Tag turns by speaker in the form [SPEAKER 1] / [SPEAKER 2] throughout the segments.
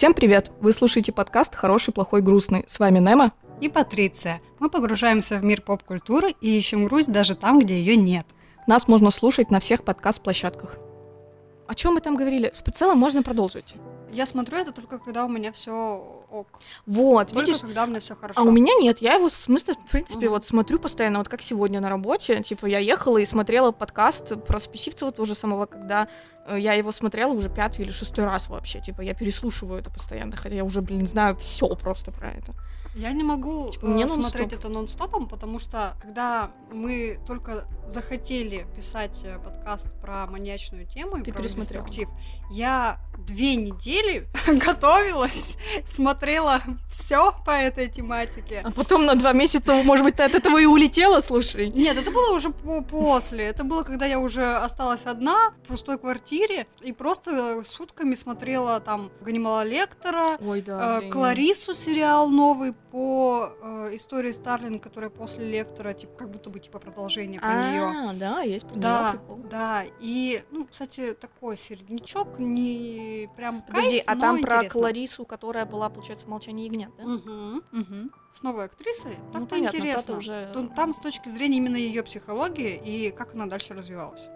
[SPEAKER 1] Всем привет! Вы слушаете подкаст «Хороший, плохой, грустный». С вами Нема.
[SPEAKER 2] И Патриция. Мы погружаемся в мир поп-культуры и ищем грусть даже там, где ее нет.
[SPEAKER 1] Нас можно слушать на всех подкаст-площадках. О чем мы там говорили? В целом можно продолжить.
[SPEAKER 2] Я смотрю это только когда у меня все ок.
[SPEAKER 1] Вот,
[SPEAKER 2] Только
[SPEAKER 1] видишь?
[SPEAKER 2] когда меня все хорошо.
[SPEAKER 1] А у меня нет, я его, в смысле, в принципе,
[SPEAKER 2] Мгм.
[SPEAKER 1] вот смотрю постоянно, вот как сегодня на работе, типа, я ехала и смотрела подкаст про Списивцева того же самого, когда э, я его смотрела уже пятый или шестой раз вообще, типа, я переслушиваю это постоянно, хотя я уже, блин, знаю все просто про это.
[SPEAKER 2] Я не могу
[SPEAKER 1] Типа,
[SPEAKER 2] э,
[SPEAKER 1] мне
[SPEAKER 2] смотреть это нон-стопом, потому что когда мы только захотели писать э, подкаст про маньячную тему и
[SPEAKER 1] Ты
[SPEAKER 2] про
[SPEAKER 1] пересмотрела.
[SPEAKER 2] деструктив, я две недели готовилась, смотрела все по этой тематике.
[SPEAKER 1] А потом на два месяца, может быть, ты от этого и улетела, слушай.
[SPEAKER 2] Нет, это было уже по- после. Это было, когда я уже осталась одна в пустой квартире и просто сутками смотрела там Ганимала Лектора,
[SPEAKER 1] Ой, да,
[SPEAKER 2] э. Кларису сериал новый по э, истории Старлинг, которая после Лектора, типа, как будто бы типа продолжение про нее.
[SPEAKER 1] А, да, есть про
[SPEAKER 2] Да,
[SPEAKER 1] прикол.
[SPEAKER 2] да, и, ну, кстати, такой середнячок, не прям
[SPEAKER 1] Подожди,
[SPEAKER 2] кайф,
[SPEAKER 1] а
[SPEAKER 2] но
[SPEAKER 1] там про
[SPEAKER 2] интересно.
[SPEAKER 1] Кларису, которая была, получается, в «Молчании ягнят», да?
[SPEAKER 2] Мгм, мгм. С новой актрисой?
[SPEAKER 1] Ну,
[SPEAKER 2] Так-то
[SPEAKER 1] понятно,
[SPEAKER 2] интересно.
[SPEAKER 1] уже-
[SPEAKER 2] там с точки зрения именно ее психологии и как она дальше развивалась.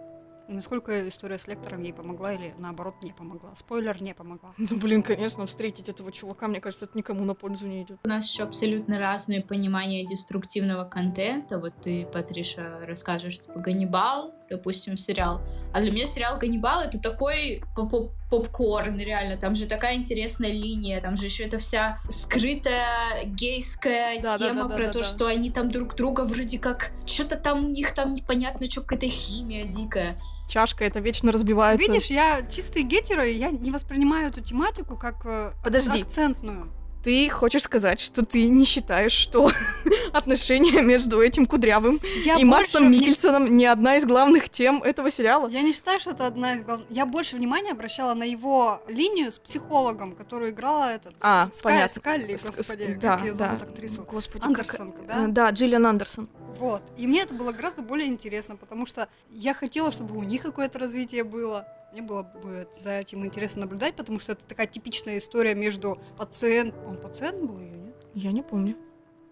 [SPEAKER 2] Насколько история с лектором ей помогла или наоборот не помогла. Спойлер, не помогла.
[SPEAKER 1] Ну, блин, конечно, встретить этого чувака, мне кажется, это никому на пользу не идет.
[SPEAKER 3] У нас еще абсолютно разные понимания деструктивного контента. Вот ты, Патриша, расскажешь, типа, Ганнибал, допустим, сериал. А для меня сериал Ганнибал это такой поп- попкорн, реально. Там же такая интересная линия, там же еще это вся скрытая гейская
[SPEAKER 1] Да, да,
[SPEAKER 3] тема
[SPEAKER 1] да, да,
[SPEAKER 3] про
[SPEAKER 1] да,
[SPEAKER 3] то,
[SPEAKER 1] да.
[SPEAKER 3] что они там друг друга вроде как... Что-то там у них там непонятно, что какая-то химия дикая.
[SPEAKER 1] Чашка это вечно разбивается.
[SPEAKER 2] Видишь, я чистый гетеро, и я не воспринимаю эту тематику как э,
[SPEAKER 1] Подожди.
[SPEAKER 2] акцентную.
[SPEAKER 1] Ты хочешь сказать, что ты не считаешь, что отношения между этим кудрявым
[SPEAKER 2] Я
[SPEAKER 1] и
[SPEAKER 2] больше
[SPEAKER 1] Матсом
[SPEAKER 2] вни-
[SPEAKER 1] Микельсоном не одна из главных тем этого сериала?
[SPEAKER 2] Я не считаю, что это одна из главных. Я больше внимания обращала на его линию с психологом, которую играла этот
[SPEAKER 1] А,
[SPEAKER 2] Ска-
[SPEAKER 1] понятно.
[SPEAKER 2] Скалли, господи,
[SPEAKER 1] да,
[SPEAKER 2] как ее
[SPEAKER 1] да.
[SPEAKER 2] зовут актрису.
[SPEAKER 1] Господи,
[SPEAKER 2] Андерсон,
[SPEAKER 1] как-
[SPEAKER 2] да?
[SPEAKER 1] э, Да, Джиллиан Андерсон.
[SPEAKER 2] Вот. И мне это было гораздо более интересно, потому что я хотела, чтобы у них какое-то развитие было. Мне было бы за этим интересно наблюдать, потому что это такая типичная история между пациентом... Он пациент был ее, нет?
[SPEAKER 1] Я не помню.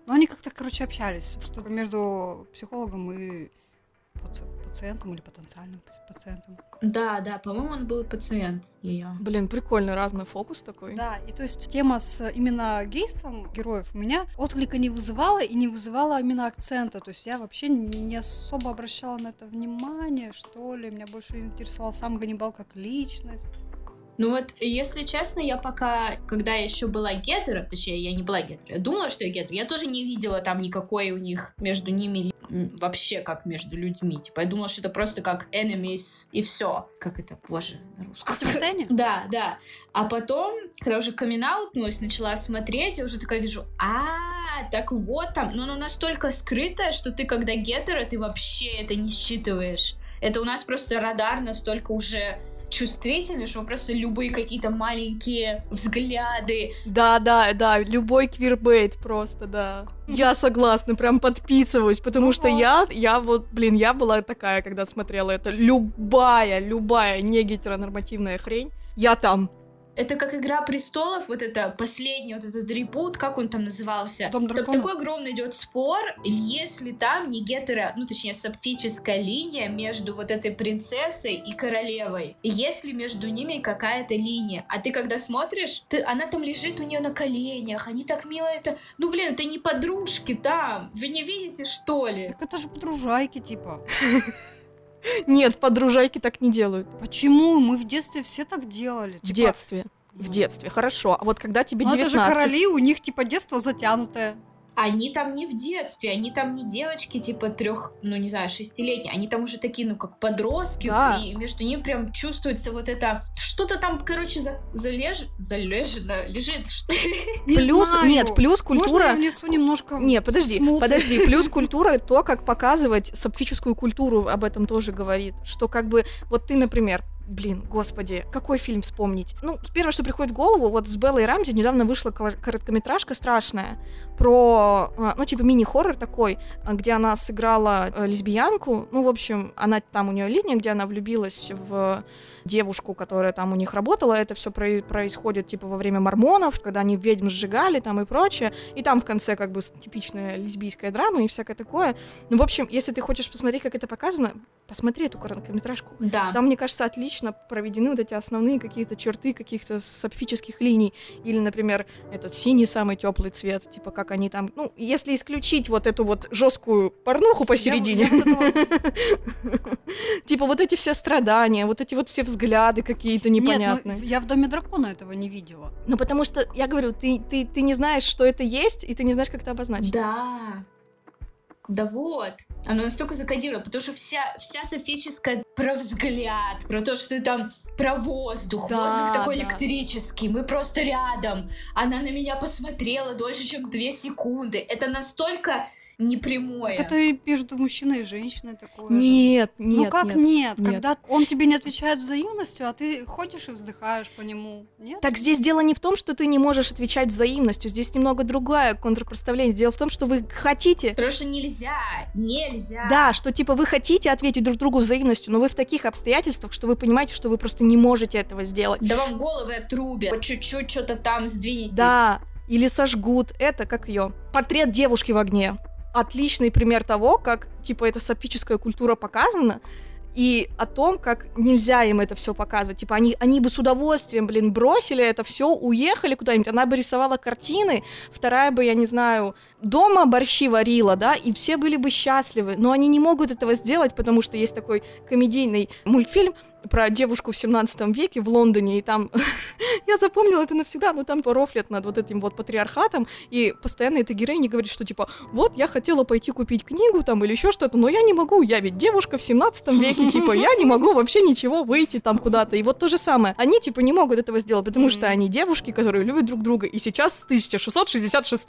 [SPEAKER 2] Но они как-то, короче, общались. Что между психологом и паци- пациентом или потенциальным паци- пациентом.
[SPEAKER 3] Да, да, по-моему, он был пациент ее.
[SPEAKER 1] Блин, прикольный разный фокус такой.
[SPEAKER 2] Да, и то есть тема с именно гейством героев у меня отклика не вызывала и не вызывала именно акцента. То есть я вообще не особо обращала на это внимание, что ли. Меня больше интересовал сам Ганнибал как личность.
[SPEAKER 3] Ну вот, если честно, я пока, когда еще была гетеро, точнее, я не была гетеро, я думала, что я гетеро, я тоже не видела там никакой у них между ними вообще как между людьми. Типа, я думала, что это просто как enemies и все. Как это, боже, на русском.
[SPEAKER 2] Противостояние?
[SPEAKER 3] Да, да. А потом, когда уже камин начала смотреть, я уже такая вижу, а, так вот там, но оно настолько скрытое, что ты, когда гетеро, ты вообще это не считываешь. Это у нас просто радар настолько уже чувствительный, что просто любые какие-то маленькие взгляды.
[SPEAKER 1] Да, да, да, любой квирбейт просто, да. Я согласна, прям подписываюсь, потому
[SPEAKER 2] Ну
[SPEAKER 1] что
[SPEAKER 2] вот.
[SPEAKER 1] я, я вот, блин, я была такая, когда смотрела это. Любая, любая не гетеронормативная хрень, я там.
[SPEAKER 3] Это как Игра престолов, вот это последний вот этот ребут, как он там назывался.
[SPEAKER 2] Дом
[SPEAKER 3] Так-
[SPEAKER 2] драконов.
[SPEAKER 3] такой огромный идет спор, если там не гетеро, ну точнее сапфическая линия между вот этой принцессой и королевой. И если между ними какая-то линия, а ты когда смотришь, ты, она там лежит у нее на коленях, они так мило это... Ну блин, это не подружки там, вы не видите что ли?
[SPEAKER 2] Так это же подружайки, типа.
[SPEAKER 1] Нет, подружайки так не делают.
[SPEAKER 2] Почему? Мы в детстве все так делали.
[SPEAKER 1] В
[SPEAKER 2] Типа,
[SPEAKER 1] детстве. В детстве, хорошо. А вот когда тебе
[SPEAKER 2] Ну, это
[SPEAKER 1] 19...
[SPEAKER 2] же короли, у них, типа, детство затянутое.
[SPEAKER 3] Они там не в детстве, они там не девочки типа трех, ну не знаю, шестилетние, они там уже такие, ну как подростки,
[SPEAKER 1] Да.
[SPEAKER 3] и между ними прям чувствуется вот это, что-то там, короче, за, залеж, залежено, лежит, что-
[SPEAKER 2] Не
[SPEAKER 1] плюс,
[SPEAKER 2] знаю.
[SPEAKER 1] нет, плюс
[SPEAKER 2] Можно
[SPEAKER 1] культура...
[SPEAKER 2] я внесу немножко
[SPEAKER 1] Не, подожди,
[SPEAKER 2] смуты?
[SPEAKER 1] подожди, плюс культура, то, как показывать сапфическую культуру, об этом тоже говорит, что как бы, вот ты, например, блин, господи, какой фильм вспомнить? Ну, первое, что приходит в голову, вот с Беллой Рамзи недавно вышла короткометражка страшная про, а, ну, типа мини-хоррор такой, где она сыграла э, лесбиянку, ну, в общем, она там у нее линия, где она влюбилась в девушку, которая там у них работала, это все происходит, типа, во время мормонов, когда они ведьм сжигали там и прочее, и там в конце как бы типичная лесбийская драма и всякое такое. Ну, в общем, если ты хочешь посмотреть, как это показано, посмотри эту короткометражку.
[SPEAKER 3] Да.
[SPEAKER 1] Там, мне кажется, отлично проведены вот эти основные какие-то черты каких-то сапфических линий. Или, например, этот синий самый теплый цвет, типа как они там... Ну, если исключить вот эту вот жесткую порнуху посередине. Типа вот эти все страдания, вот эти вот все взгляды какие-то ну, непонятные.
[SPEAKER 2] я в Доме Дракона этого не видела.
[SPEAKER 1] Ну, потому что, я говорю, ты не знаешь, что это есть, и ты не знаешь, как это обозначить.
[SPEAKER 3] Да. Да вот, оно настолько закодировано, потому что вся, вся софическая про взгляд, про то, что ты там про воздух, да, воздух такой да. электрический, мы просто рядом. Она на меня посмотрела дольше, чем две секунды. Это настолько непрямое.
[SPEAKER 2] Так это и между мужчиной и женщиной такое.
[SPEAKER 1] Нет, нет.
[SPEAKER 2] Ну как нет, нет? нет? Когда он тебе не отвечает взаимностью, а ты ходишь и вздыхаешь по нему. Нет?
[SPEAKER 1] Так здесь дело не в том, что ты не можешь отвечать взаимностью. Здесь немного другое контрпроставление. Дело в том, что вы хотите.
[SPEAKER 3] Потому что нельзя. Нельзя.
[SPEAKER 1] Да, что типа вы хотите ответить друг другу взаимностью, но вы в таких обстоятельствах, что вы понимаете, что вы просто не можете этого сделать.
[SPEAKER 3] Да вам головы отрубят. По чуть-чуть что-то там сдвинетесь.
[SPEAKER 1] Да. Или сожгут. Это как ее. Портрет девушки в огне отличный пример того, как, типа, эта сапфическая культура показана, и о том, как нельзя им это все показывать. Типа, они, они бы с удовольствием, блин, бросили это все, уехали куда-нибудь. Она бы рисовала картины, вторая бы, я не знаю, дома борщи варила, да, и все были бы счастливы. Но они не могут этого сделать, потому что есть такой комедийный мультфильм про девушку в 17 веке в Лондоне, и там, я запомнила это навсегда, но там порофлят над вот этим вот патриархатом, и постоянно эта героиня говорит, что типа, вот, я хотела пойти купить книгу там или еще что-то, но я не могу, я ведь девушка в 17 веке, типа, я не могу вообще ничего выйти там куда-то, и вот то же самое. Они, типа, не могут этого сделать, потому что они девушки, которые любят друг друга, и сейчас 1666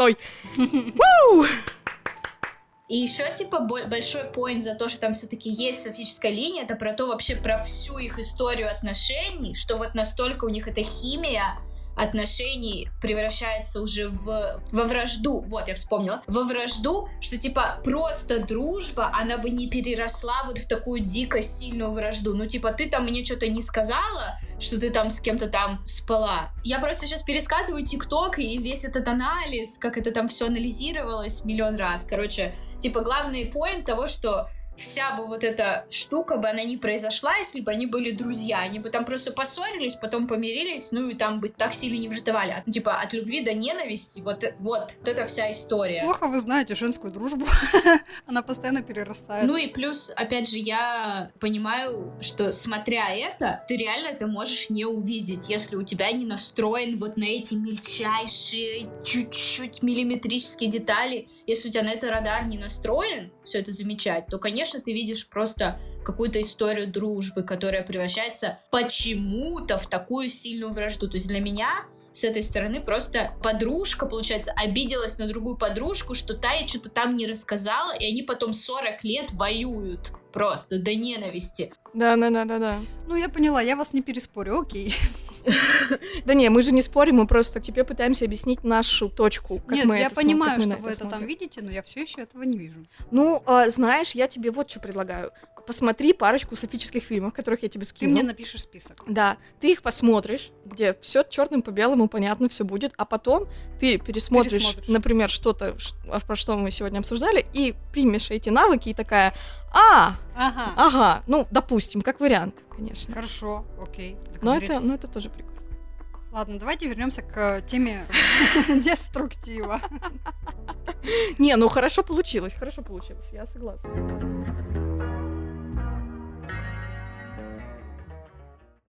[SPEAKER 3] и еще, типа, большой поинт за то, что там все-таки есть софическая линия, это про то вообще про всю их историю отношений, что вот настолько у них эта химия, отношений превращается уже в, во вражду, вот, я вспомнила, во вражду, что, типа, просто дружба, она бы не переросла вот в такую дико сильную вражду. Ну, типа, ты там мне что-то не сказала, что ты там с кем-то там спала. Я просто сейчас пересказываю ТикТок и весь этот анализ, как это там все анализировалось миллион раз. Короче, типа, главный поинт того, что вся бы вот эта штука бы она не произошла, если бы они были друзья. Они бы там просто поссорились, потом помирились, ну и там бы так сильно не враждовали. Ну, типа, от любви до ненависти, вот, вот, вот эта вся история.
[SPEAKER 2] Плохо вы знаете женскую дружбу. она постоянно перерастает.
[SPEAKER 3] Ну и плюс, опять же, я понимаю, что смотря это, ты реально это можешь не увидеть, если у тебя не настроен вот на эти мельчайшие, чуть-чуть миллиметрические детали. Если у тебя на это радар не настроен, все это замечать, то, конечно, конечно, ты видишь просто какую-то историю дружбы, которая превращается почему-то в такую сильную вражду. То есть для меня с этой стороны просто подружка, получается, обиделась на другую подружку, что та ей что-то там не рассказала, и они потом 40 лет воюют просто до ненависти.
[SPEAKER 1] Да, да, да, да, да.
[SPEAKER 2] Ну, я поняла, я вас не переспорю, окей.
[SPEAKER 1] Да не, мы же не спорим, мы просто тебе пытаемся объяснить нашу точку.
[SPEAKER 2] Нет, я понимаю, что вы это там видите, но я все еще этого не вижу.
[SPEAKER 1] Ну, а, знаешь, я тебе вот что предлагаю. Посмотри парочку софических фильмов, которых я тебе скину.
[SPEAKER 2] Ты мне напишешь список.
[SPEAKER 1] Да, ты их посмотришь, где все черным по белому понятно, все будет, а потом ты пересмотришь, пересмотришь. например, что-то, про что мы сегодня обсуждали, и примешь эти навыки и такая, а, ага, ага, ну, допустим, как вариант, конечно.
[SPEAKER 2] Хорошо, окей.
[SPEAKER 1] Но это, но это тоже прикольно.
[SPEAKER 2] Ладно, давайте вернемся к теме деструктива.
[SPEAKER 1] Не, ну хорошо получилось, хорошо получилось, я согласна.